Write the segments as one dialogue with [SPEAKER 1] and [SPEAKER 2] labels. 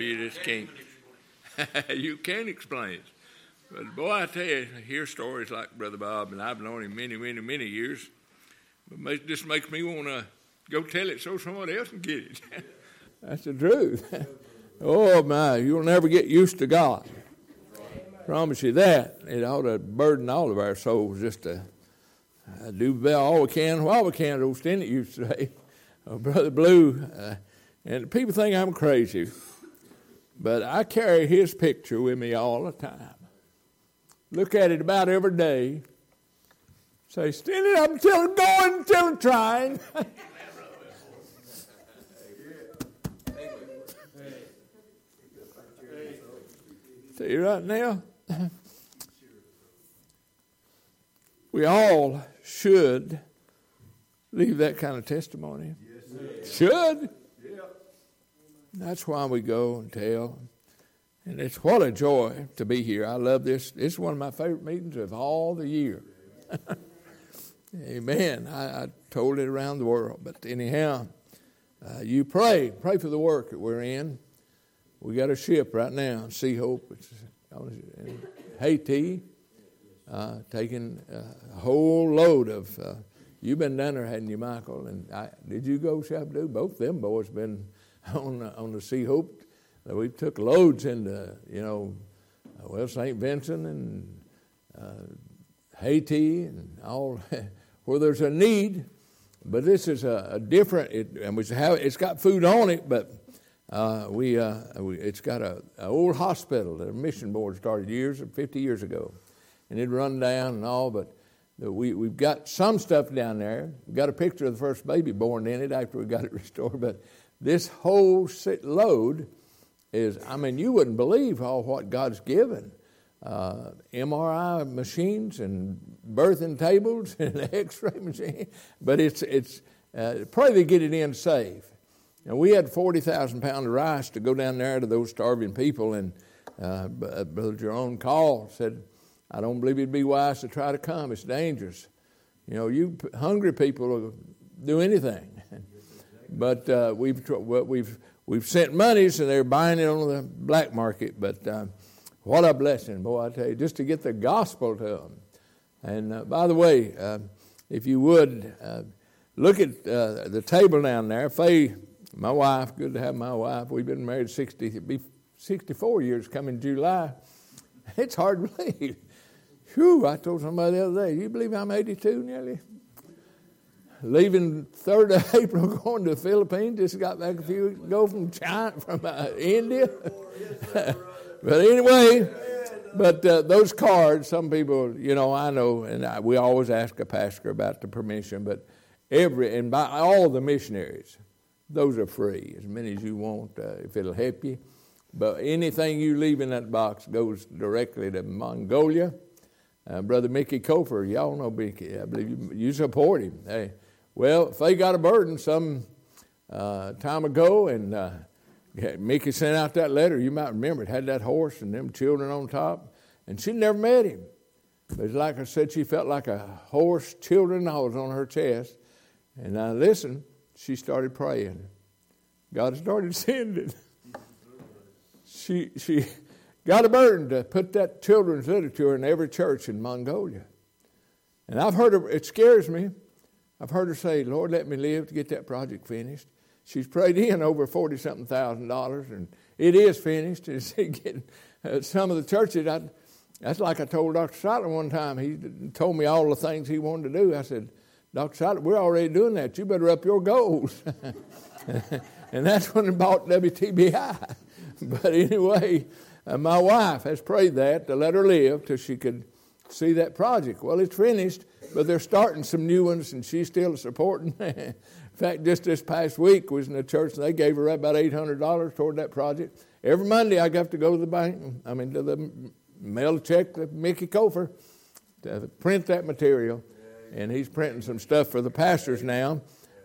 [SPEAKER 1] you just can't. you can't explain it. But boy, I tell you, I hear stories like Brother Bob, and I've known him many, many, many years. But just makes me want to go tell it so someone else can get it. That's the truth. oh my, you'll never get used to God. I Promise you that. It ought to burden all of our souls just to uh, do all we can while we can. Old Stennett used to say, oh, Brother Blue, uh, and people think I'm crazy, but I carry his picture with me all the time. Look at it about every day. Say, Stennett, I'm still going, still trying. See you right now, we all should leave that kind of testimony. Yes, should. That's why we go and tell. And it's what a joy to be here. I love this. It's one of my favorite meetings of all the year. Amen. I, I, told it around the world. But anyhow, uh, you pray. Pray for the work that we're in. We got a ship right now, Sea Hope. In Haiti, uh, taking a whole load of. Uh, you've been down there, hadn't you, Michael? And I, did you go, Shabdo? Both them boys been on on the Sea Hope. We took loads into, you know, well, St. Vincent and uh, Haiti and all where there's a need. But this is a, a different, it, and we have, it's got food on it, but uh, we, uh, we, it's got a, a, old hospital that a mission board started years, 50 years ago, and it run down and all. But we, we've got some stuff down there. We got a picture of the first baby born in it after we got it restored. But this whole load is, I mean, you wouldn't believe all what God's given. Uh, MRI machines and birthing tables and X-ray machines, but it's it's uh, pray they get it in safe. And we had forty thousand pounds of rice to go down there to those starving people, and uh, uh Brother Jerome called said, "I don't believe it'd be wise to try to come. It's dangerous. You know, you hungry people will do anything." But uh, we've we've we've sent monies and they're buying it on the black market. But uh, what a blessing, boy! I tell you, just to get the gospel to them. And uh, by the way, uh, if you would uh, look at uh, the table down there, Faye, my wife. Good to have my wife. We've been married 60, be 64 years coming July. It's hard to believe. Whew! I told somebody the other day. You believe I'm 82 nearly? Leaving 3rd of April, going to the Philippines. Just got back a few weeks ago from China, from uh, India. but anyway, but uh, those cards, some people, you know, I know, and I, we always ask a pastor about the permission, but every, and by all the missionaries, those are free, as many as you want, uh, if it'll help you. But anything you leave in that box goes directly to Mongolia. Uh, Brother Mickey Kofer, y'all know Mickey. I believe you, you support him. Hey, well, if they got a burden some uh, time ago, and uh, Mickey sent out that letter, you might remember it had that horse and them children on top, and she never met him. But like I said, she felt like a horse, children, was on her chest. And I listened, she started praying. God started sending. she, she got a burden to put that children's literature in every church in Mongolia. And I've heard her, it scares me. I've heard her say, Lord, let me live to get that project finished. She's prayed in over 40 something thousand dollars, and it is finished. It's getting, uh, some of the churches, I, that's like I told Dr. Sattler one time. He told me all the things he wanted to do. I said, Dr. Sattler, we're already doing that. You better up your goals. and that's when I bought WTBI. but anyway, uh, my wife has prayed that to let her live till she could see that project. Well, it's finished, but they're starting some new ones, and she's still supporting. in fact, just this past week was in the church, and they gave her about eight hundred dollars toward that project. Every Monday, I have to go to the bank. I mean, to the mail check to Mickey Kofer to print that material, and he's printing some stuff for the pastors now.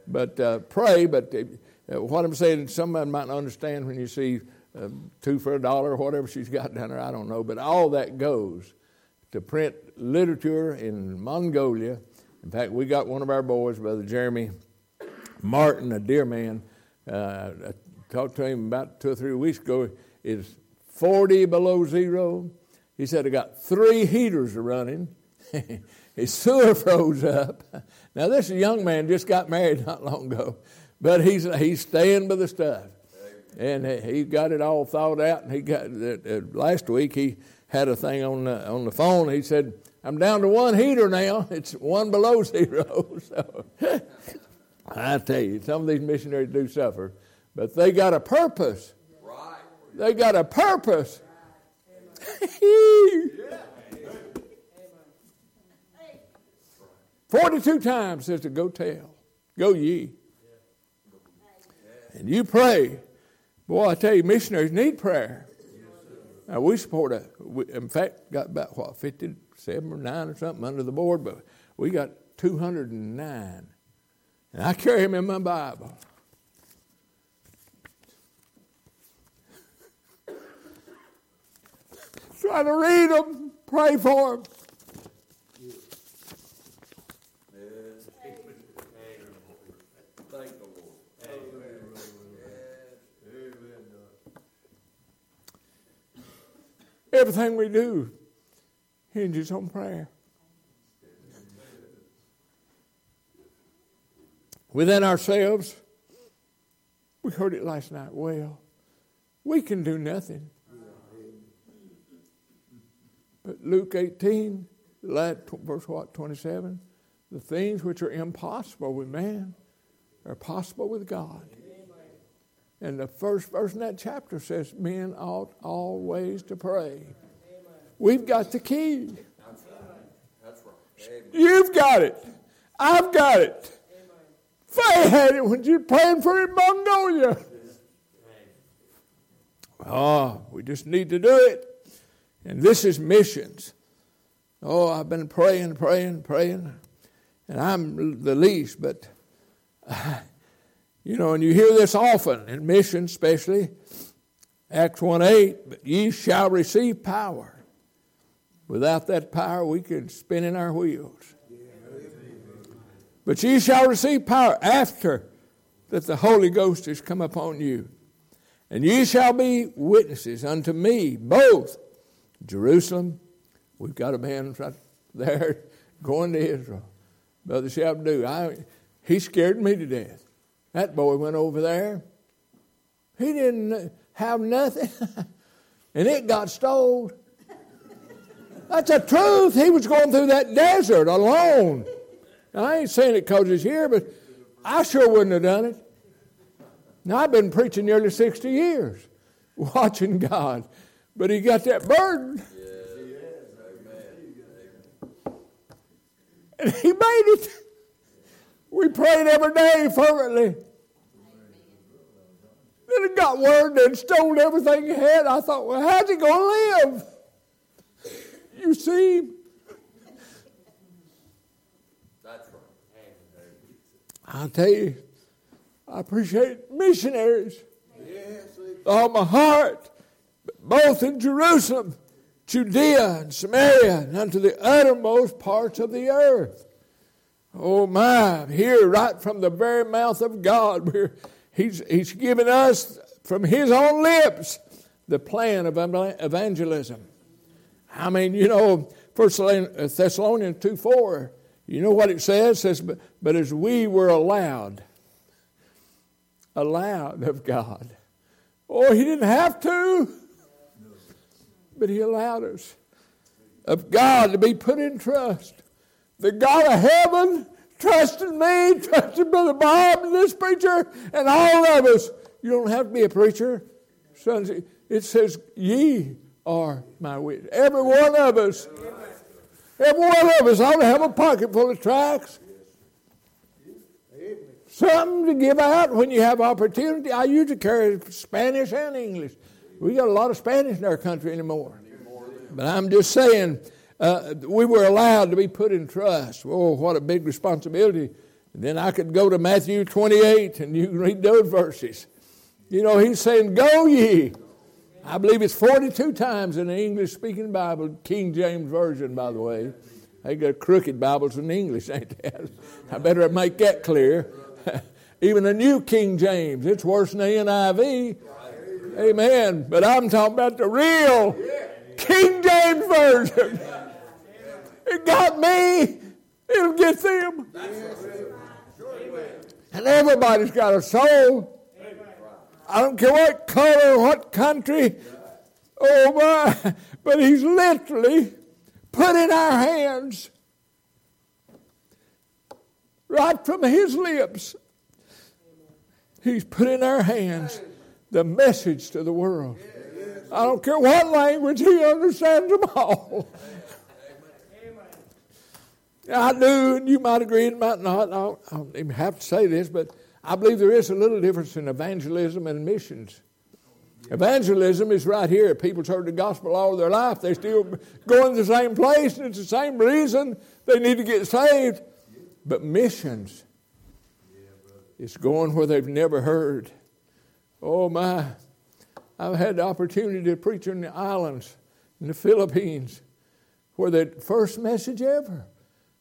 [SPEAKER 1] But uh, pray. But uh, what I'm saying, somebody might not understand when you see uh, two for a dollar or whatever she's got down there. I don't know, but all that goes to print literature in Mongolia. In fact, we got one of our boys, Brother Jeremy Martin, a dear man, uh, talked to him about two or three weeks ago. It's 40 below zero. He said, I got three heaters running. His sewer froze up. Now, this young man just got married not long ago, but he's, he's staying by the stuff. And he got it all thought out. And he got uh, last week he had a thing on the, on the phone. He said, I'm down to one heater now. It's one below zero. So I tell you, some of these missionaries do suffer, but they got a purpose. Right. They got a purpose. Forty-two times says to go tell, go ye, and you pray. Boy, I tell you, missionaries need prayer. Now we support a. We, in fact, got about what fifty-seven or nine or something under the board, but we got two hundred and nine and I carry them in my Bible. Try to read them, pray for them. Everything we do hinges on prayer. within ourselves. We heard it last night. Well, we can do nothing. But Luke 18, verse what, 27? The things which are impossible with man are possible with God. And the first verse in that chapter says, Men ought always to pray. We've got the key. That's right. You've got it. I've got it. Faye had it when she was praying for in Mongolia. Oh, we just need to do it. And this is missions. Oh, I've been praying, praying, praying. And I'm the least, but, you know, and you hear this often in missions, especially. Acts 1 8, but ye shall receive power. Without that power, we can spin in our wheels. But ye shall receive power after that the Holy Ghost is come upon you. And ye shall be witnesses unto me, both Jerusalem. We've got a man right there going to Israel. Brother Shabdu, I, he scared me to death. That boy went over there. He didn't have nothing, and it got stole. That's the truth. He was going through that desert alone. Now, I ain't saying it because he's here, but I sure wouldn't have done it. Now, I've been preaching nearly 60 years, watching God, but he got that burden. And he made it. We prayed every day fervently. Then it got word and stole everything he had. I thought, well, how's he going to live? You see, I'll tell you, I appreciate missionaries. Yes, all my heart, both in Jerusalem, Judea, and Samaria, and unto the uttermost parts of the earth. Oh my, here right from the very mouth of God, we're, he's, he's given us from His own lips the plan of evangelism. I mean, you know, First uh, Thessalonians 2 4 you know what it says? It says, but, but as we were allowed, allowed of God. Oh, He didn't have to, but He allowed us of God to be put in trust. The God of heaven trusted me, trusted Brother Bob and this preacher, and all of us. You don't have to be a preacher. Sons, it says, Ye are my witness. Every one of us. Every one of us ought to have a pocket full of tracts. Something to give out when you have opportunity. I usually carry Spanish and English. We got a lot of Spanish in our country anymore. But I'm just saying, uh, we were allowed to be put in trust. Oh, what a big responsibility. And then I could go to Matthew 28 and you can read those verses. You know, he's saying, Go ye. I believe it's 42 times in the English speaking Bible, King James Version, by the way. They got crooked Bibles in English, ain't they? I better make that clear. even the New King James. It's worse than the NIV. Amen. But I'm talking about the real King James Version. It got me, it'll get them. And everybody's got a soul. I don't care what color, what country. Oh my. But he's literally put in our hands, right from his lips, he's put in our hands the message to the world. I don't care what language, he understands them all. I do, and you might agree and might not. I don't, even have to say this, but I believe there is a little difference in evangelism and missions. Evangelism is right here. People's heard the gospel all their life. They still going to the same place, and it's the same reason they need to get saved. But missions is going where they've never heard. Oh my. I've had the opportunity to preach in the islands, in the Philippines, where the first message ever.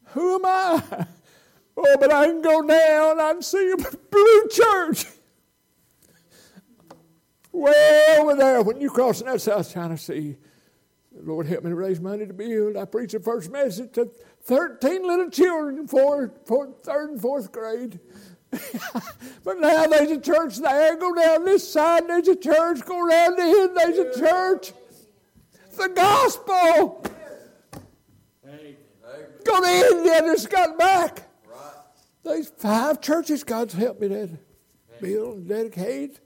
[SPEAKER 1] Who am I? Oh, but I can go down and see a blue church. Way over there, when you cross that South China Sea, Lord help me to raise money to build. I preached the first message to 13 little children for third and fourth grade. but now there's a church there. Go down this side, there's a church. Go around the end, there's a church. The gospel. Go to India, and just got back. There's five churches God's helped me to build and dedicate.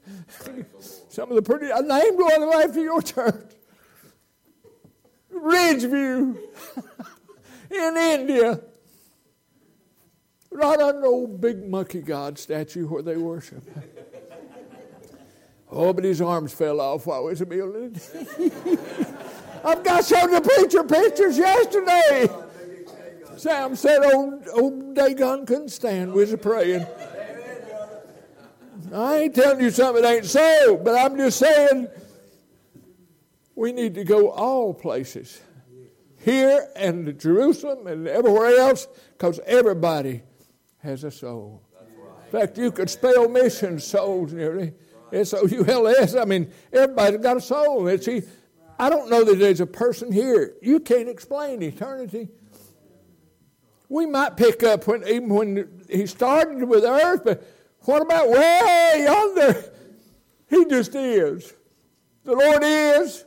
[SPEAKER 1] Some of the pretty, I named one of after your church. Ridgeview in India. Right under old big monkey god statue where they worship. Oh, but his arms fell off while we was building it. I've got some of the preacher pictures yesterday. Sam said old, old Dagon couldn't stand. We was praying. I ain't telling you something that ain't so, but I'm just saying we need to go all places. Here and Jerusalem and everywhere else, because everybody has a soul. In fact, you could spell mission souls nearly. S O U L S. I mean, everybody's got a soul. And see, I don't know that there's a person here. You can't explain eternity. We might pick up when even when he started with earth, but what about way yonder? He just is. The Lord is.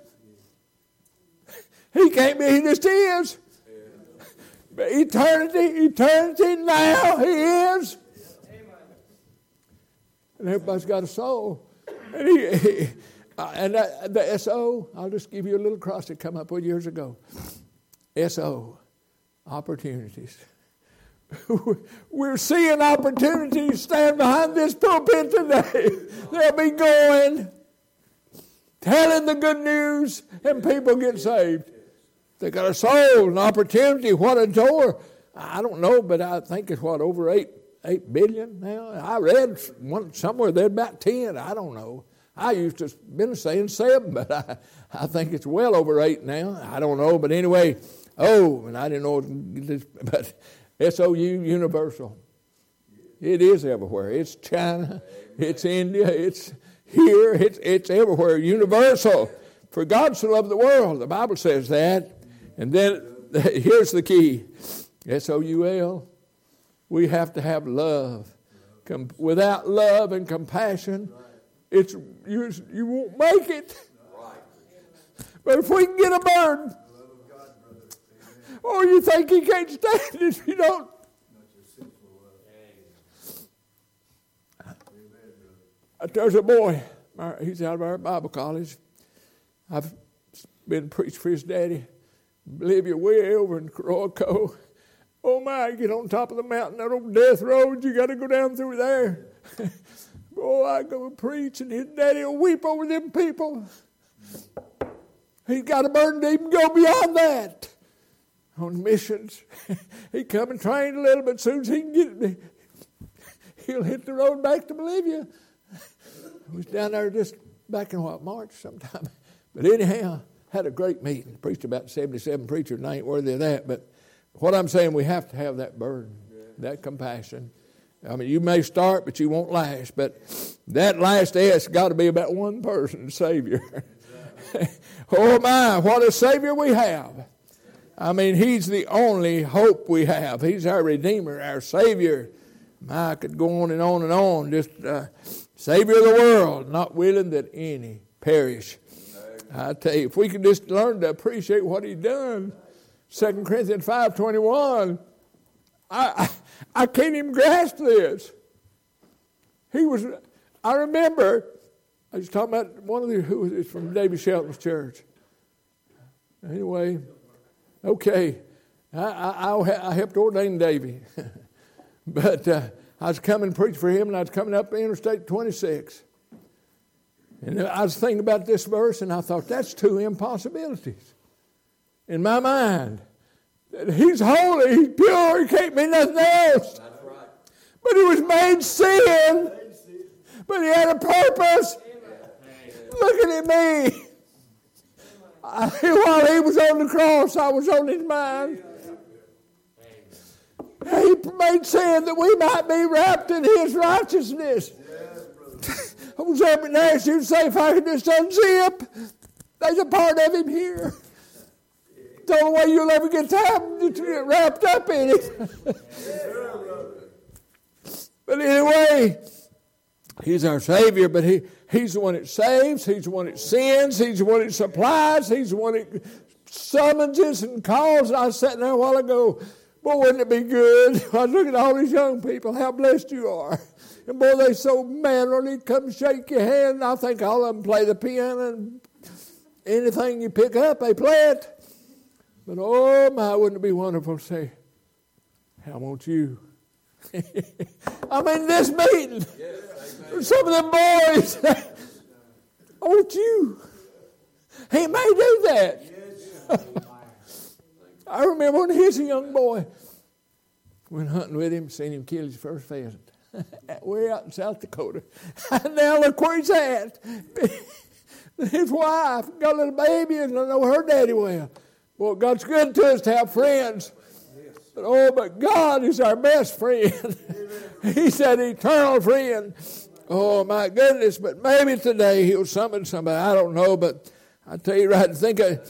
[SPEAKER 1] He can't be, he just is. But eternity, eternity now, he is. And everybody's got a soul. And, he, he, uh, and that, the SO, I'll just give you a little cross that come up with years ago. SO, opportunities. We're seeing opportunities stand behind this pulpit today. They'll be going, telling the good news, and people get saved. They got a soul, an opportunity. What a door! I don't know, but I think it's what over eight eight billion now. I read one, somewhere they're about ten. I don't know. I used to been saying seven, but I, I think it's well over eight now. I don't know, but anyway. Oh, and I didn't know, this, but SOU Universal. It is everywhere. It's China, it's India, it's here, it's, it's everywhere. Universal. For God so loved the world. The Bible says that. And then here's the key S O U L. We have to have love. Com- without love and compassion, it's, you, you won't make it. But if we can get a burden, Oh, you think he can't stand if you don't? There's a boy, he's out of our Bible college. I've been preached for his daddy. You way over in Coroico. Oh my, get on top of the mountain, that old death road, you got to go down through there. Boy, I go and preach, and his daddy will weep over them people. He's got a burden to even go beyond that on missions. he come and train a little bit. Soon as he can get it, he'll hit the road back to Bolivia. I was down there just back in what March sometime. But anyhow, had a great meeting. Preached about seventy-seven preachers, and I ain't worthy of that. But what I'm saying, we have to have that burden, that compassion, I mean, you may start, but you won't last. But that last S got to be about one person, Savior. oh my, what a Savior we have! I mean, He's the only hope we have. He's our Redeemer, our Savior. I could go on and on and on. Just uh, Savior of the world, not willing that any perish. I tell you, if we could just learn to appreciate what He's done, 2 Corinthians five twenty one. I, I, I can't even grasp this. He was. I remember. I was talking about one of the who was from David Shelton's church. Anyway, okay, I, I, I helped ordain Davy, but uh, I was coming to preach for him, and I was coming up Interstate 26. And I was thinking about this verse, and I thought, that's two impossibilities in my mind. He's holy, he's pure, he can't be nothing else. Right. But he was made sin, but he had a purpose. Look at me. I, while he was on the cross, I was on his mind. He made sin that we might be wrapped in his righteousness. I was up and asked you say if I could just unzip. There's a part of him here. The only way you'll ever get to get wrapped up in it. but anyway, he's our Savior, but he, he's the one that saves, he's the one that sends, he's the one that supplies, he's the one that summonses and calls. I was sitting there a while ago, boy, wouldn't it be good? I look at all these young people, how blessed you are. And boy, they so manly, come shake your hand. I think all of them play the piano and anything you pick up, they play it. But oh my, wouldn't it be wonderful to say, How want you? I'm in this meeting. Yes, Some of them boys, oh, I want you. He may do that. I remember when he was a young boy, went hunting with him, seen him kill his first pheasant. Way out in South Dakota. And now look where he's at. His wife got a little baby, and I know her daddy well. Well, God's good to us to have friends. But oh, but God is our best friend. He's that eternal friend. Oh my goodness! But maybe today He'll summon somebody. I don't know, but I tell you right. Think of,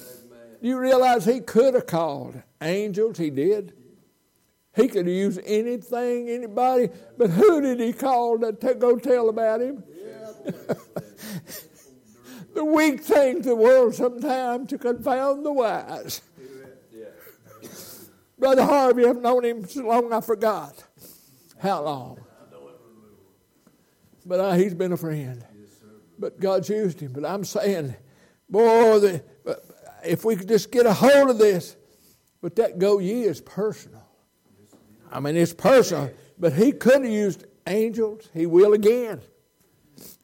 [SPEAKER 1] you realize He could have called angels. He did. He could have used anything, anybody, but who did he call to t- go tell about him? the weak things the world sometimes to confound the wise. Brother Harvey, I've known him so long I forgot how long. But uh, he's been a friend. But God's used him. But I'm saying, boy, the, if we could just get a hold of this, but that go ye is personal. I mean, it's personal. But he could have used angels. He will again.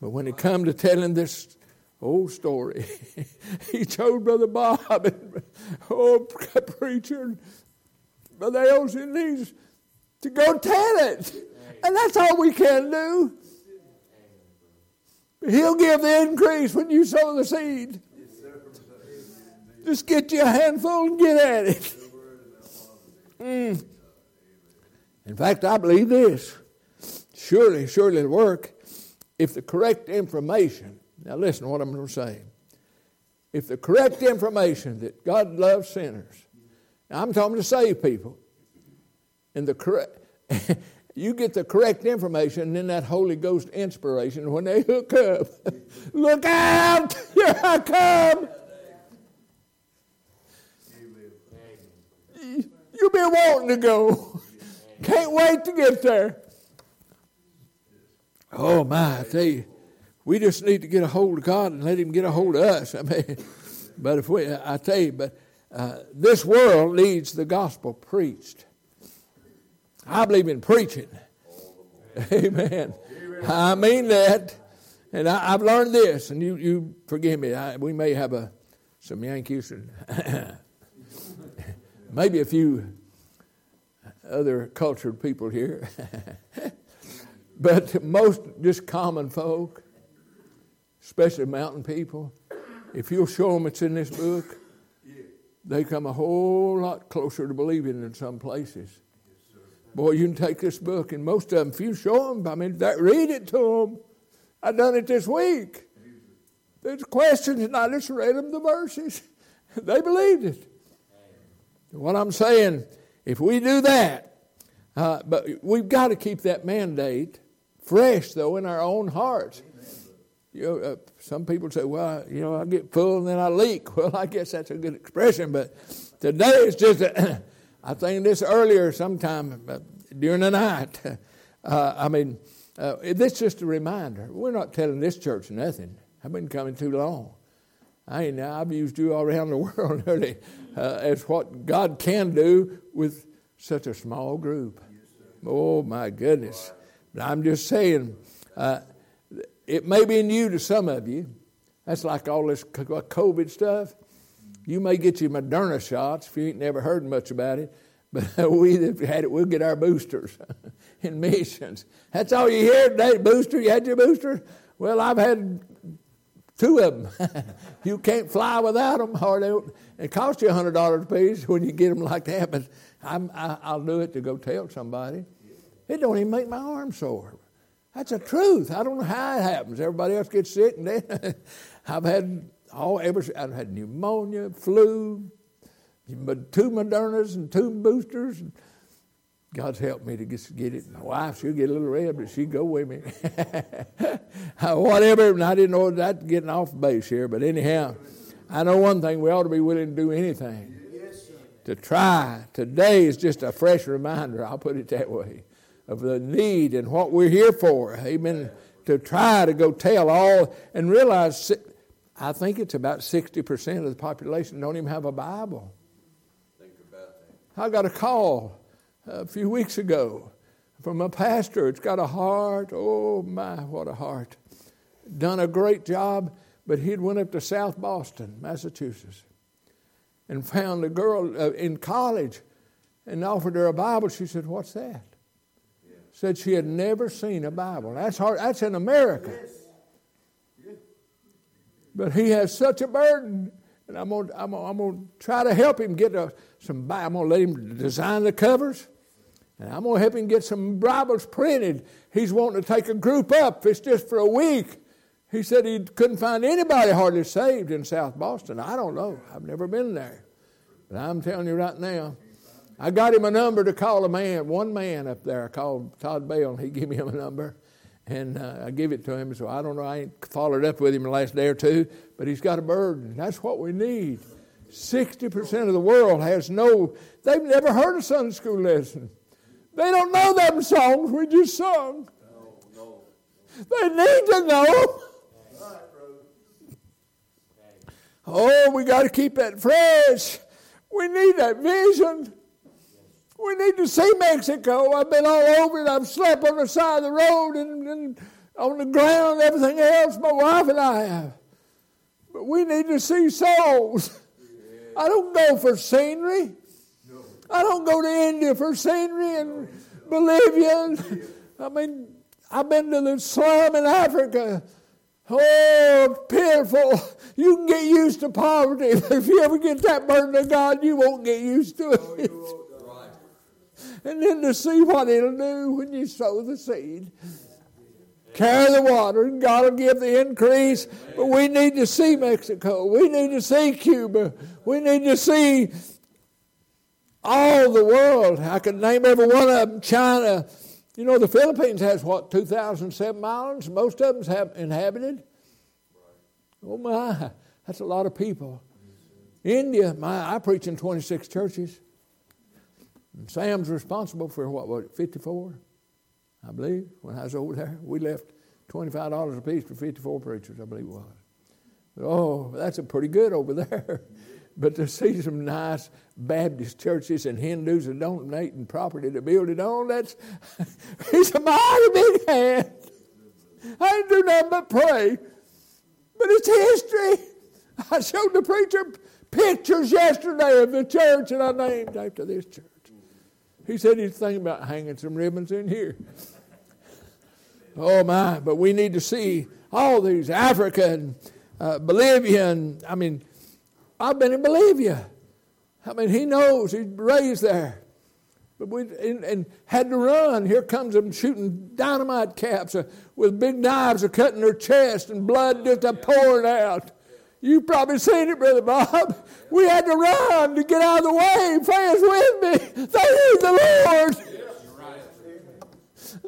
[SPEAKER 1] But when it come to telling this old story, he told Brother Bob and oh preacher, Brother Elson needs to go tell it. And that's all we can do. He'll give the increase when you sow the seed. Just get you a handful and get at it. Mm. In fact, I believe this. Surely, surely it'll work if the correct information, now listen to what I'm going to say. If the correct information that God loves sinners, I'm talking to save people, and the correct, you get the correct information, and then that Holy Ghost inspiration, when they hook up, look out, here I come. You'll be wanting to go. Can't wait to get there. Oh my, I tell you, we just need to get a hold of God and let Him get a hold of us. I mean, but if we, I tell you, but uh, this world needs the gospel preached. I believe in preaching. Amen. I mean that. And I, have learned this, and you, you forgive me. I, we may have a, some Yankees and maybe a few other cultured people here, but most just common folk, especially mountain people, if you'll show them it's in this book, they come a whole lot closer to believing in some places. Boy, you can take this book, and most of them, if you show them, I mean, that, read it to them. I done it this week. There's questions, and I just read them the verses. they believed it. What I'm saying, if we do that, uh, but we've got to keep that mandate fresh, though, in our own hearts. You know, uh, some people say, well, you know, I get full and then I leak. Well, I guess that's a good expression, but today it's just, a, I think this earlier sometime uh, during the night. Uh, I mean, uh, this is just a reminder. We're not telling this church nothing. I've been coming too long. I ain't, I've used you all around the world really, uh, as what God can do with such a small group. Oh my goodness! But I'm just saying, uh, it may be new to some of you. That's like all this COVID stuff. You may get your Moderna shots if you ain't never heard much about it. But we that had it, we'll get our boosters in missions. That's all you hear today. Booster, you had your booster. Well, I've had two of them. you can't fly without them, or they, it costs you a hundred dollars a piece when you get them like that. But I'm, I, will do it to go tell somebody. It don't even make my arm sore. That's the truth. I don't know how it happens. Everybody else gets sick, and then I've had all ever. I've had pneumonia, flu, two Modernas and two boosters. And God's helped me to get, get it. My wife, she'll get a little red, but she'll go with me. Uh, whatever, and I didn't know that getting off base here, but anyhow, I know one thing we ought to be willing to do anything. to try. Today is just a fresh reminder, I'll put it that way, of the need and what we're here for. Amen. To try to go tell all and realize, I think it's about 60% of the population don't even have a Bible. Think about that. I got a call a few weeks ago from a pastor. It's got a heart. Oh my, what a heart! Done a great job, but he'd went up to South Boston, Massachusetts, and found a girl uh, in college, and offered her a Bible. She said, "What's that?" Said she had never seen a Bible. That's hard. That's in America. But he has such a burden and I'm gonna, I'm gonna, I'm gonna try to help him get a, some, by I'm going to let him design the covers. And I'm going to help him get some Bibles printed. He's wanting to take a group up. It's just for a week. He said he couldn't find anybody hardly saved in South Boston. I don't know. I've never been there. But I'm telling you right now, I got him a number to call a man, one man up there. I called Todd Bell, and he gave me him a number and uh, I give it to him. So I don't know, I ain't followed up with him the last day or two, but he's got a burden. That's what we need. 60% of the world has no, they've never heard a Sunday school lesson. They don't know them songs we just sung. They need to know. Oh, we got to keep that fresh. We need that vision. We need to see Mexico. I've been all over it. I've slept on the side of the road and, and on the ground and everything else. My wife and I have. But we need to see souls. I don't go for scenery. I don't go to India for scenery and Bolivia. I mean, I've been to the slum in Africa. Oh, pitiful. You can get used to poverty, if you ever get that burden of God, you won't get used to it oh, and then to see what it'll do when you sow the seed. Carry the water, and God will give the increase. But we need to see Mexico. We need to see Cuba. We need to see all the world. I can name every one of them. China. You know, the Philippines has what, 2,007 islands? Most of them's have inhabited. Oh my, that's a lot of people. India, my, I preach in 26 churches. Sam's responsible for what was it, 54, I believe, when I was over there. We left $25 a piece for 54 preachers, I believe it was. Oh, that's a pretty good over there. but to see some nice Baptist churches and Hindus that donating property to build it on, that's he's a mighty big hand. I ain't do nothing but pray. But it's history. I showed the preacher pictures yesterday of the church that I named after this church. He said he's thinking about hanging some ribbons in here. Oh my, but we need to see all these Africa and uh, Bolivia and I mean, I've been in Bolivia. I mean, he knows he's raised there. But we and, and, had to run. Here comes them shooting dynamite caps uh, with big knives are cutting their chest and blood just a pouring out. You probably seen it, Brother Bob. We had to run to get out of the way. Friends with me. They need the Lord.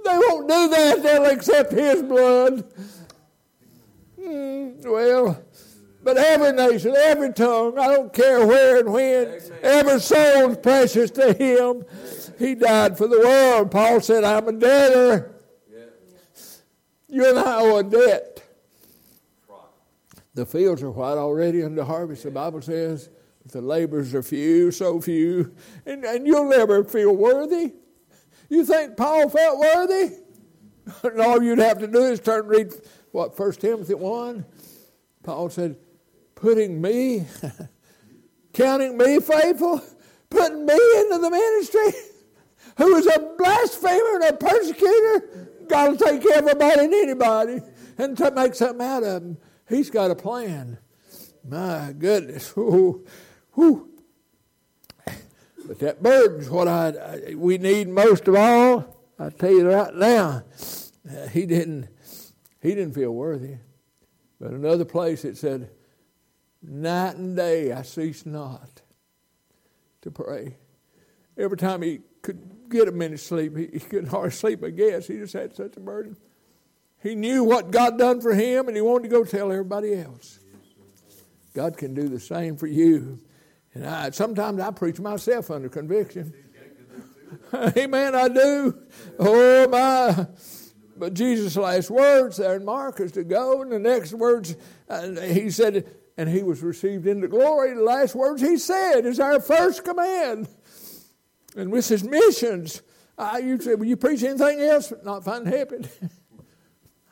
[SPEAKER 1] They won't do that. They'll accept His blood. Mm, well, but every nation, every tongue, I don't care where and when, every soul is precious to Him. He died for the world. Paul said, I'm a debtor. You and I owe a debt. The fields are white already the harvest, the Bible says. The laborers are few, so few. And, and you'll never feel worthy. You think Paul felt worthy? and all you'd have to do is turn and read, what, 1 Timothy 1? Paul said, putting me, counting me faithful, putting me into the ministry who is a blasphemer and a persecutor, God will take everybody and anybody and to make something out of them. He's got a plan. My goodness. Ooh, whew. But that burden's what I, I, we need most of all. I tell you right now, uh, he didn't he didn't feel worthy. But another place it said, "Night and day I cease not to pray." Every time he could get a minute's sleep. He, he couldn't hardly sleep, I guess. He just had such a burden. He knew what God done for him, and he wanted to go tell everybody else. God can do the same for you. And I, sometimes I preach myself under conviction. Amen, I do. Oh, my. But Jesus' last words there in Mark is to go, and the next words, uh, he said, and he was received into glory. The last words he said is our first command. And with his missions, I to say, Will you preach anything else? Not finding heaven.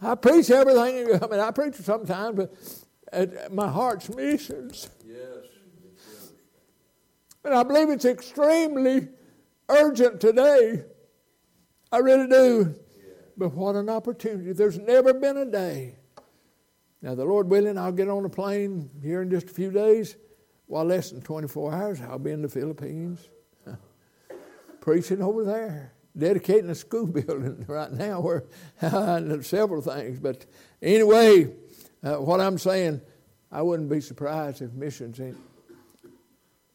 [SPEAKER 1] I preach everything. I mean, I preach sometimes, but my heart's missions. Yes. And I believe it's extremely urgent today. I really do. But what an opportunity. There's never been a day. Now, the Lord willing, I'll get on a plane here in just a few days. Well, less than 24 hours, I'll be in the Philippines preaching over there, dedicating a school building right now. Where several things, but anyway, uh, what I'm saying, I wouldn't be surprised if missions ain't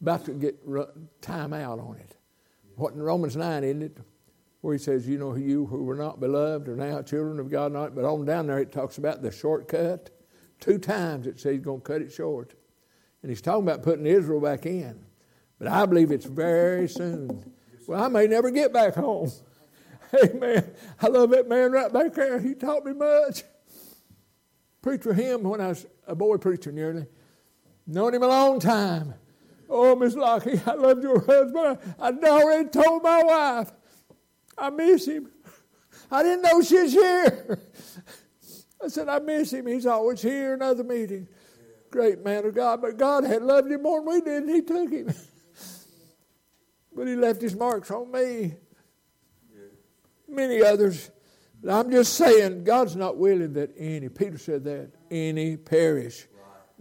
[SPEAKER 1] about to get time out on it. What in Romans nine, isn't it? Where he says, "You know, you who were not beloved are now children of God." Not, but on down there, it talks about the shortcut. Two times it says he's going to cut it short, and he's talking about putting Israel back in. But I believe it's very soon. Well, I may never get back home. Amen. I love that man right back there. He taught me much. Preached for him when I was a boy preacher nearly. Known him a long time. Oh, Miss Lockie, I loved your husband. I, would already told my wife. I miss him. I didn't know she was here. I said, I miss him. He's always here in other meetings. Great man of God. But God had loved him more than we did, and he took him. But he left his marks on me. Many others. I'm just saying, God's not willing that any, Peter said that, any perish.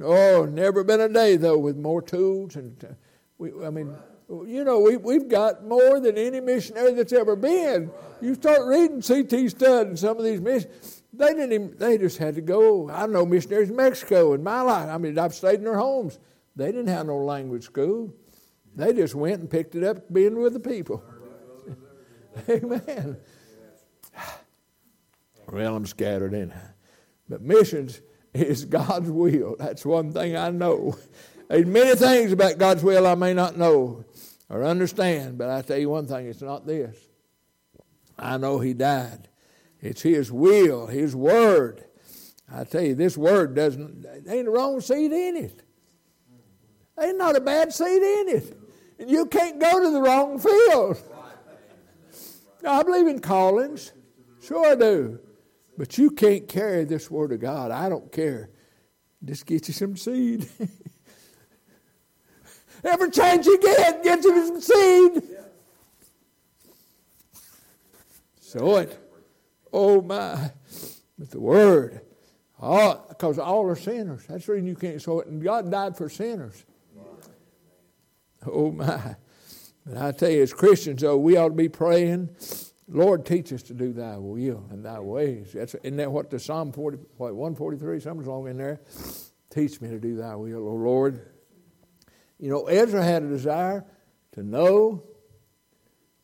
[SPEAKER 1] Oh, never been a day, though, with more tools. and uh, we, I mean, you know, we, we've got more than any missionary that's ever been. You start reading C.T. Studd and some of these missionaries, they didn't even, they just had to go. I know missionaries in Mexico in my life. I mean, I've stayed in their homes. They didn't have no language school. They just went and picked it up being with the people. Amen. Well, I'm scattered in. But missions is God's will. That's one thing I know. There's many things about God's will I may not know or understand, but I tell you one thing, it's not this. I know He died. It's His will, His word. I tell you, this word doesn't, ain't the wrong seed in it. Ain't not a bad seed in it. And you can't go to the wrong field. Now, I believe in callings. Sure I do. But you can't carry this word of God. I don't care. Just get you some seed. Every chance you get, get you some seed. Sow it. Oh my. But the word. Ah, because all, all are sinners. That's the reason you can't sow it. And God died for sinners. Oh my. But I tell you, as Christians, though, we ought to be praying, Lord, teach us to do thy will and thy ways. That's, isn't that what the Psalm 40, what, 143, something's along in there? Teach me to do thy will, O Lord. You know, Ezra had a desire to know,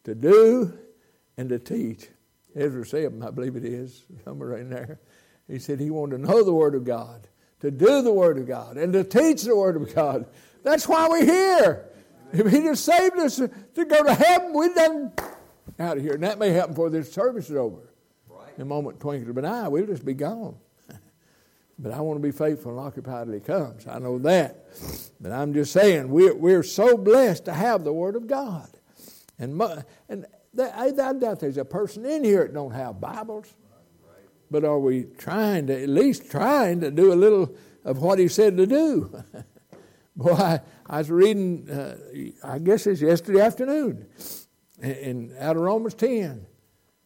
[SPEAKER 1] to do, and to teach. Ezra 7, I believe it is, somewhere in there. He said he wanted to know the Word of God, to do the Word of God, and to teach the Word of God. That's why we're here. If He just saved us to go to heaven, we'd done out of here. And that may happen before this service is over. Right. In a moment, twinkle of an eye, we'll just be gone. but I want to be faithful and occupied till He comes. I know that. But I'm just saying, we're, we're so blessed to have the Word of God. And, and I doubt there's a person in here that don't have Bibles. But are we trying to, at least trying to do a little of what he said to do? Boy, I, I, was reading, uh, I guess it's yesterday afternoon, in, in, out of Romans 10.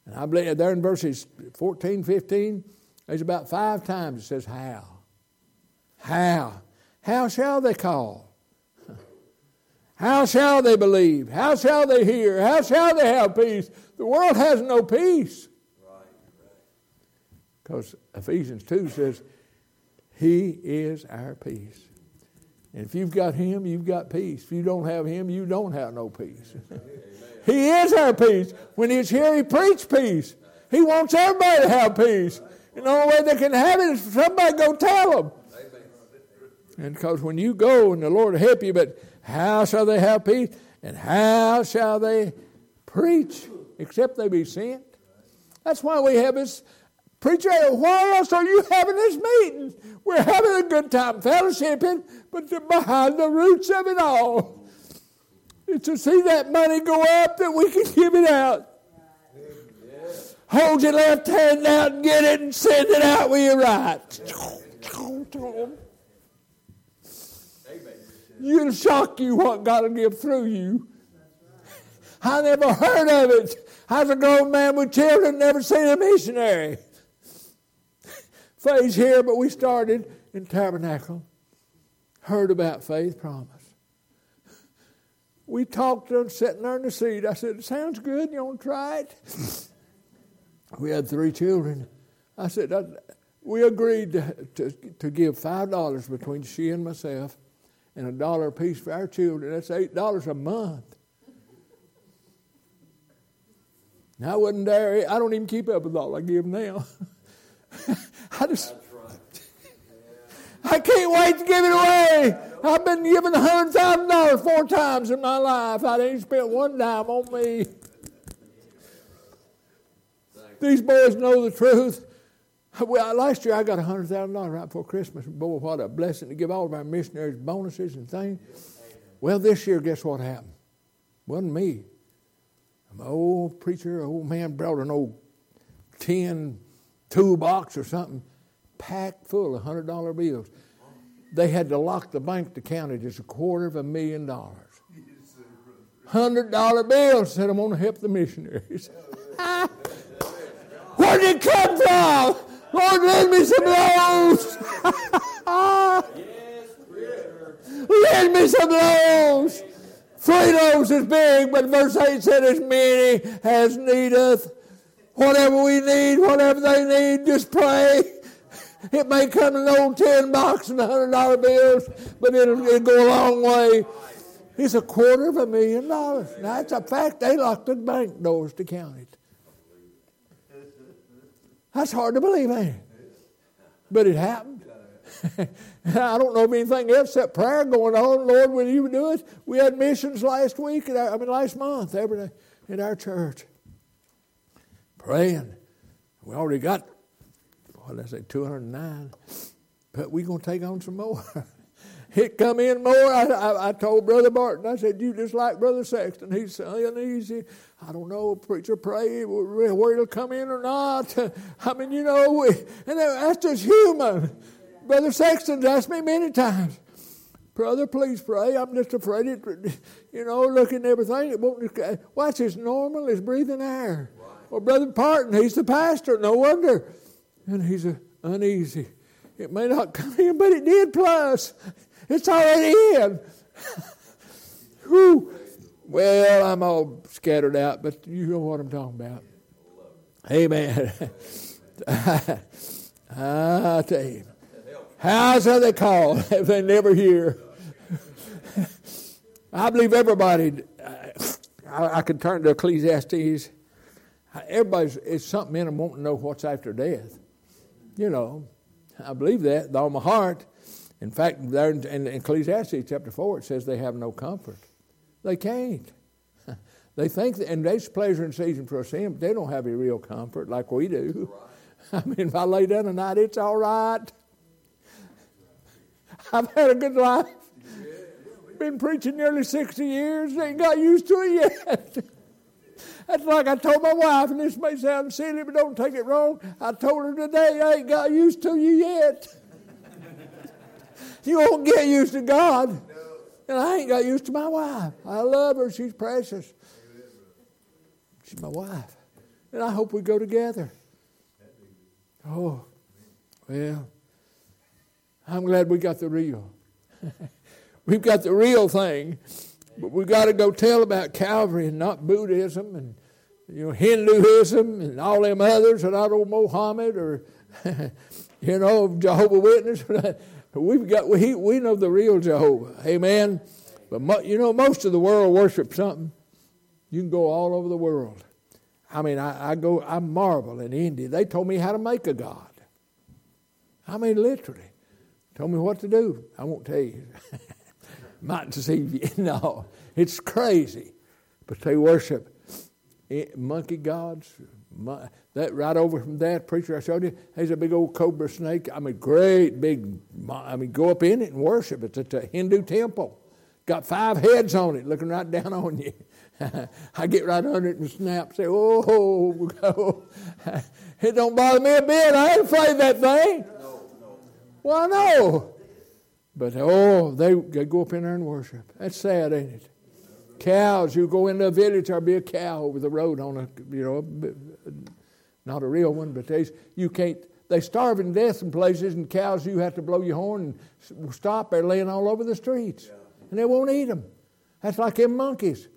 [SPEAKER 1] And I believe there in verses 14, 15, there's about five times it says, How? How? How shall they call? How shall they believe? How shall they hear? How shall they have peace? The world has no peace. Because Ephesians 2 says, He is our peace. And if you've got Him, you've got peace. If you don't have Him, you don't have no peace. he is our peace. When He's here, He preaches peace. He wants everybody to have peace. And the only way they can have it is for somebody go tell them. And because when you go, and the Lord will help you, but how shall they have peace? And how shall they preach except they be sent? That's why we have this Preacher, why else are you having this meeting? We're having a good time fellowshipping, but behind the roots of it all is to see that money go up that we can give it out. Hold your left hand out and get it and send it out with your right. You'll shock you what God will give through you. I never heard of it. I was a grown man with children, never seen a missionary phase here, but we started in Tabernacle, heard about faith promise. We talked to them sitting there in the seat. I said, It Sounds good. You want to try it? we had three children. I said, We agreed to, to, to give $5 between she and myself and a dollar piece for our children. That's $8 a month. I wasn't there. I don't even keep up with all I give now. I just, I can't wait to give it away. I've been given $100,000 four times in my life. I didn't spend one dime on me. These boys know the truth. Well, last year I got $100,000 right before Christmas. Boy, what a blessing to give all of our missionaries bonuses and things. Well, this year, guess what happened? Wasn't me. My old preacher, old man, brought an old tin toolbox or something packed full of hundred dollar bills. They had to lock the bank to count it as a quarter of a million dollars. Hundred dollar bills said I'm gonna help the missionaries. Where did it come from? Lord, lend me some loaves. lend me some loaves. Three loaves is big, but verse 8 said, As many as needeth Whatever we need, whatever they need, just pray. It may come in an old tin box and hundred dollar bills, but it'll, it'll go a long way. It's a quarter of a million dollars. Now, it's a fact. They locked the bank doors to count it. That's hard to believe, it? But it happened. I don't know of anything else except prayer going on. Lord, will you do it? We had missions last week, I mean, last month, every day in our church praying. We already got, what did I say, 209. But we're going to take on some more. it come in more. I, I, I, told Brother Barton, I said, you just like Brother Sexton. He's uneasy. I don't know, preacher, pray where it'll come in or not. I mean, you know, we, and that's just human. Brother Sexton's asked me many times, Brother, please pray. I'm just afraid it, you know, looking at everything. It won't, well, that's as normal as breathing air. Well, Brother Parton, he's the pastor. No wonder. And he's uneasy. It may not come in, but it did plus. It's already in. Whew. Well, I'm all scattered out, but you know what I'm talking about. Amen. I tell you, how's are they called if they never hear? I believe everybody. Uh, I, I can turn to Ecclesiastes. Everybody's it's something in them wanting to know what's after death. You know, I believe that with all my heart. In fact, there in, Ecclesiastes chapter four, it says they have no comfort. They can't. They think, that, and there's pleasure and season for a sin, but they don't have any real comfort like we do. I mean, if I lay down tonight, it's all right. I've had a good life. Been preaching nearly 60 years, ain't got used to it yet. That's like I told my wife, and this may sound silly, but don't take it wrong. I told her today, I ain't got used to you yet. you won't get used to God. And I ain't got used to my wife. I love her. She's precious. She's my wife. And I hope we go together. Oh, well, I'm glad we got the real. We've got the real thing, but we've got to go tell about Calvary and not Buddhism and you know Hinduism and all them others, and not old Mohammed or you know Jehovah Witness. We've got we we know the real Jehovah, Amen. But mo, you know most of the world worships something. You can go all over the world. I mean, I, I go, I marvel in India. They told me how to make a God. I mean, literally. Told me what to do. I won't tell you. Might deceive you. no, it's crazy. But they worship monkey gods. That right over from that preacher I showed you, there's a big old cobra snake. I mean, great big. I mean, go up in it and worship. It's at a Hindu temple. Got five heads on it, looking right down on you. I get right under it and snap, say, oh, oh, it don't bother me a bit. I ain't afraid of that thing. No, no. Well, no. But oh, they, they go up in there and worship. That's sad, ain't it? Cows, you go into a village, there'll be a cow over the road on a, you know, not a real one, but they, you can't, they starve to death in places, and cows, you have to blow your horn and stop. They're laying all over the streets, and they won't eat them. That's like them monkeys.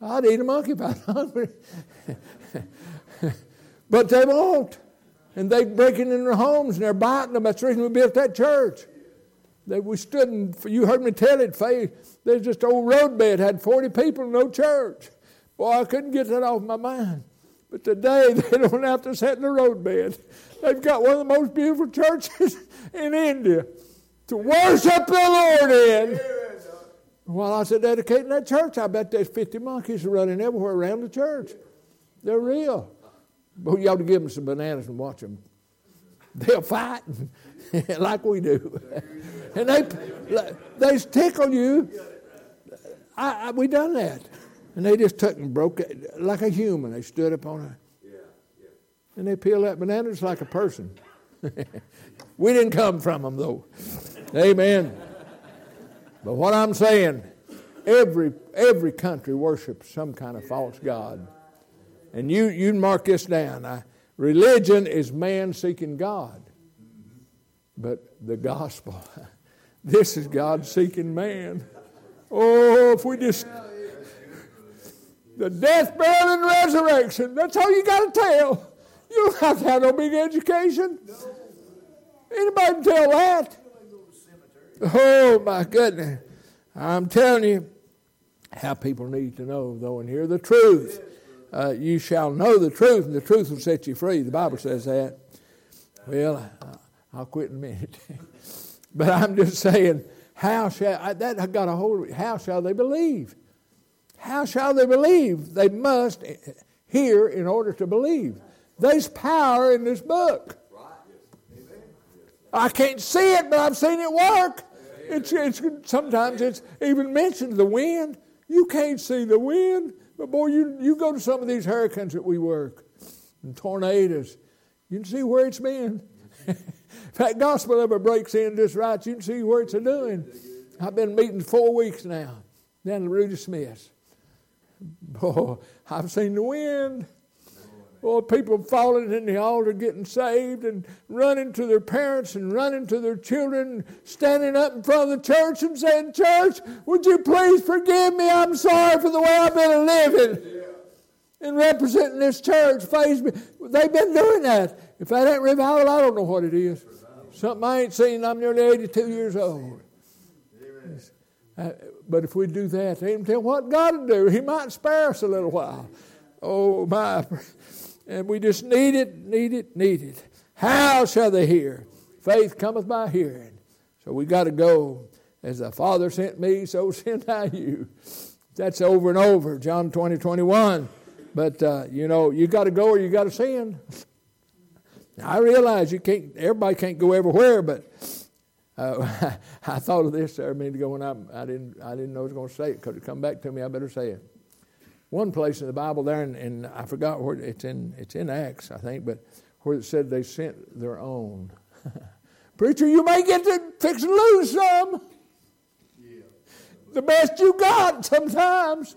[SPEAKER 1] I'd eat a monkey if I was hungry. but they won't. And they're breaking in their homes and they're biting them. That's the reason we built that church. We stood and you heard me tell it, Faith. there's just old roadbed, had 40 people, no church. Boy, I couldn't get that off my mind. But today they don't have to sit in the roadbed. They've got one of the most beautiful churches in India to worship the Lord in. While I was dedicating that church, I bet there's 50 monkeys running everywhere around the church. They're real. But you ought to give them some bananas and watch them. They'll fight like we do. And they, they tickle you. I, I, we done that. And they just took and broke it like a human. They stood up on it. And they peeled that banana just like a person. we didn't come from them, though. Amen. But what I'm saying, every, every country worships some kind of false God. And you, you mark this down. I, religion is man seeking God. But the gospel, this is God seeking man. Oh, if we just. The death, burial, and resurrection. That's all you got to tell. You don't have to have no big education. Anybody can tell that. Oh, my goodness. I'm telling you how people need to know, though, and hear the truth. Uh, you shall know the truth, and the truth will set you free. The Bible says that. Well, I'll quit in a minute. but I'm just saying, how shall that got a hold How shall they believe? How shall they believe? They must hear in order to believe. There's power in this book. I can't see it, but I've seen it work. It's, it's, sometimes it's even mentioned the wind. You can't see the wind, but boy, you, you go to some of these hurricanes that we work and tornadoes, you can see where it's been. if that gospel ever breaks in just right, you can see where it's a doing. I've been meeting four weeks now down at Rudy Smith's. Boy, I've seen the wind. or people falling in the altar getting saved and running to their parents and running to their children, standing up in front of the church and saying, Church, would you please forgive me? I'm sorry for the way I've been living. And representing this church, me. They've been doing that. If that ain't revival, I don't know what it is. Something I ain't seen. I'm nearly 82 years old. Uh, but if we do that, ain't tell what God will do. He might spare us a little while. Oh my! And we just need it, need it, need it. How shall they hear? Faith cometh by hearing. So we got to go. As the Father sent me, so send I you. That's over and over, John 20, 21. But, uh, you know, you got to go or you got to send. I realize you can't, everybody can't go everywhere, but uh, I thought of this there a minute ago when I, I, didn't, I didn't know I was going to say it because it come back to me, I better say it. One place in the Bible there, and, and I forgot where it's in, it's in Acts, I think, but where it said they sent their own. Preacher, you may get to fix and lose some. Yeah. The best you got sometimes.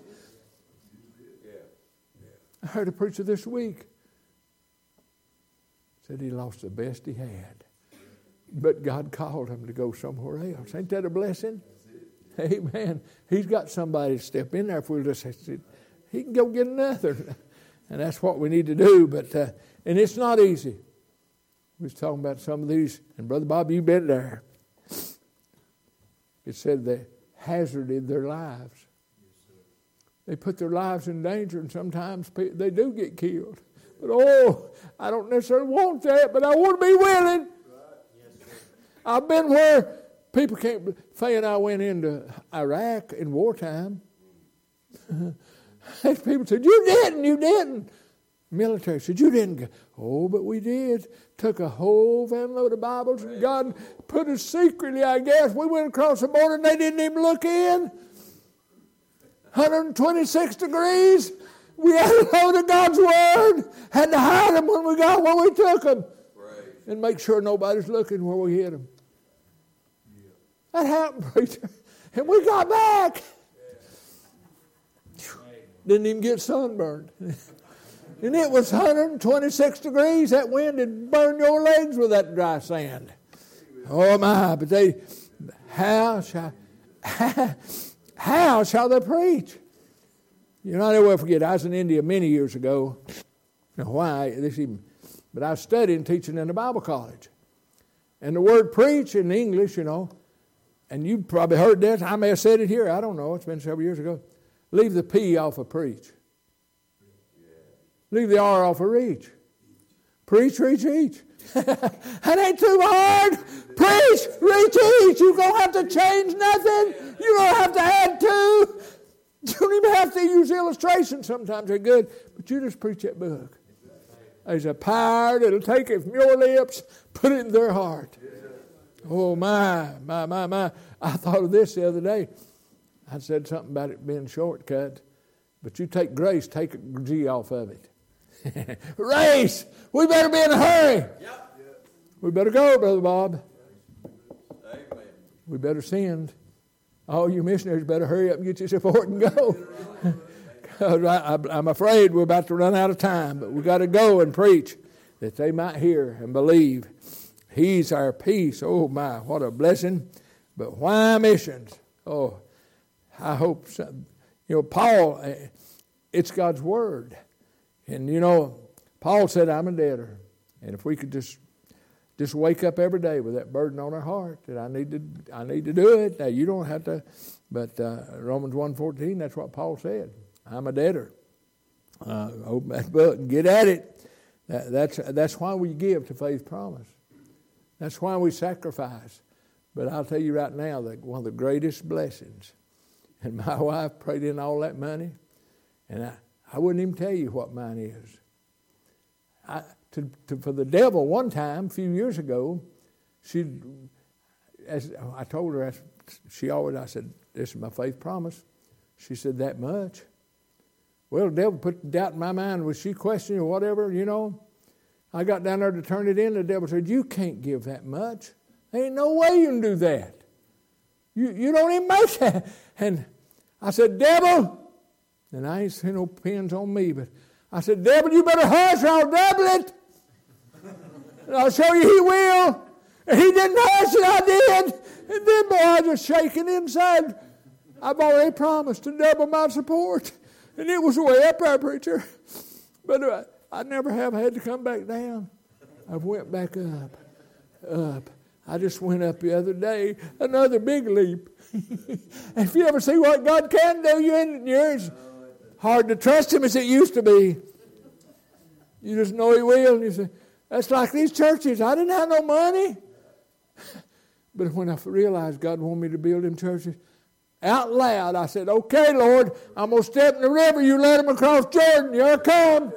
[SPEAKER 1] I heard a preacher this week said he lost the best he had. But God called him to go somewhere else. Ain't that a blessing? Amen. He's got somebody to step in there if we'll just he can go get another. And that's what we need to do. But uh, and it's not easy. We was talking about some of these, and Brother Bob, you've been there. It said they hazarded their lives. They put their lives in danger, and sometimes they do get killed. But oh, I don't necessarily want that, but I want to be willing. I've been where people can't. Faye and I went into Iraq in wartime. people said, You didn't, you didn't. Military said, You didn't go. Oh, but we did. Took a whole van load of Bibles, and God put us secretly, I guess. We went across the border and they didn't even look in. 126 degrees. We had a load of God's Word. Had to hide them when we got when we took them. Right. And make sure nobody's looking where we hit them. Yeah. That happened, preacher. And we got back. Yeah. Didn't even get sunburned. and it was 126 degrees. That wind had burned your legs with that dry sand. Oh my, but they, how shall, how shall they preach? You know, I never forget, I was in India many years ago. Now, why? This even, but I was studying teaching in a Bible college. And the word preach in English, you know, and you probably heard this. I may have said it here. I don't know. It's been several years ago. Leave the P off of preach. Leave the R off of reach. Preach, reach, each. that ain't too hard. Preach, reach, each. You don't have to change nothing. You don't have to add to. You don't even have to use illustrations. Sometimes they're good, but you just preach that book. There's a power that'll take it from your lips, put it in their heart. Oh my, my, my, my! I thought of this the other day. I said something about it being shortcut, but you take grace, take a G off of it. Race! We better be in a hurry. Yep. We better go, Brother Bob. Amen. We better send. All you missionaries better hurry up and get your support and go. I, am afraid we're about to run out of time, but we've got to go and preach that they might hear and believe. He's our peace. Oh, my, what a blessing. But why missions? Oh, I hope, so. you know, Paul, eh, it's God's Word. And, you know, Paul said, I'm a debtor. And if we could just just wake up every day with that burden on our heart that I need to I need to do it. Now you don't have to, but uh, Romans 1.14, that's what Paul said. I'm a debtor. Uh, open that book and get at it. That, that's that's why we give to faith promise. That's why we sacrifice. But I'll tell you right now that one of the greatest blessings, and my wife prayed in all that money, and I, I wouldn't even tell you what mine is. I, to, to, for the devil one time, a few years ago, she, as I told her, she always, I said, this is my faith promise. She said, that much? Well, the devil put doubt in my mind. Was she questioning or whatever, you know? I got down there to turn it in. The devil said, you can't give that much. There ain't no way you can do that. You, you don't even make that. And I said, devil, and I ain't seen no pins on me, but I said, Devil, you better hush I'll double it. And I'll show you he will. And he didn't hush and I did. And then, boy, I was shaking inside. I've already promised to double my support. And it was way up there, preacher. But uh, I never have had to come back down. I've went back up, up. I just went up the other day, another big leap. if you ever see what God can do, you in yours. Hard to trust Him as it used to be. You just know He will. And you say, that's like these churches. I didn't have no money. But when I realized God wanted me to build them churches, out loud, I said, Okay, Lord, I'm going to step in the river. You let them across Jordan. Here I come.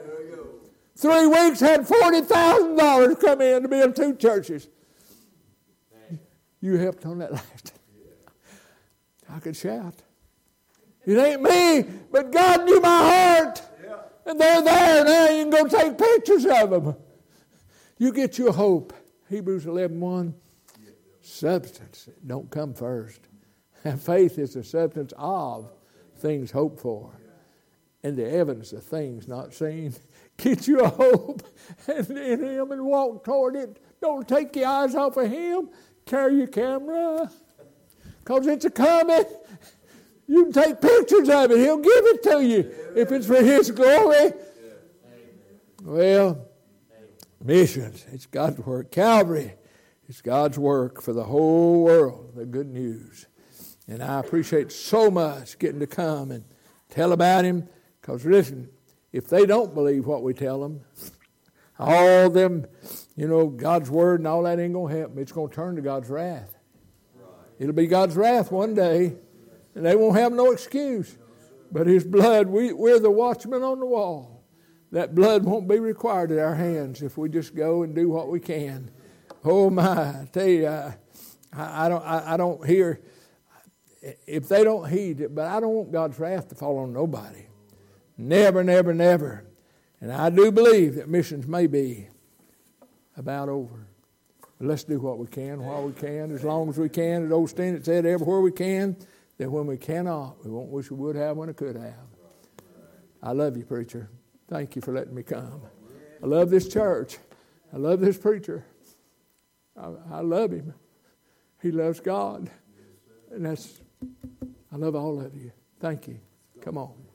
[SPEAKER 1] Three weeks had $40,000 come in to build two churches. You helped on that last. I could shout. It ain't me, but God knew my heart. And they're there now. You can go take pictures of them. You get your hope. Hebrews 11 1. Substance don't come first. And faith is the substance of things hoped for and the evidence of things not seen. Get you a hope and in Him and walk toward it. Don't take your eyes off of Him. Carry your camera because it's a coming. You can take pictures of it. He'll give it to you if it's for His glory. Well, missions, it's God's work. Calvary, it's God's work for the whole world, the good news. And I appreciate so much getting to come and tell about Him because, listen, if they don't believe what we tell them, all them, you know, God's word and all that ain't going to help them. It's going to turn to God's wrath. It'll be God's wrath one day, and they won't have no excuse. But His blood, we, we're the watchmen on the wall. That blood won't be required at our hands if we just go and do what we can. Oh my! I tell you, I, I don't, I, I don't hear if they don't heed it. But I don't want God's wrath to fall on nobody. Never, never, never. And I do believe that missions may be about over. But let's do what we can while we can, as long as we can. As old Stennett said, everywhere we can. that when we cannot, we won't wish we would have when we could have. I love you, preacher. Thank you for letting me come. I love this church. I love this preacher. I, I love him. He loves God. And that's, I love all of you. Thank you. Come on.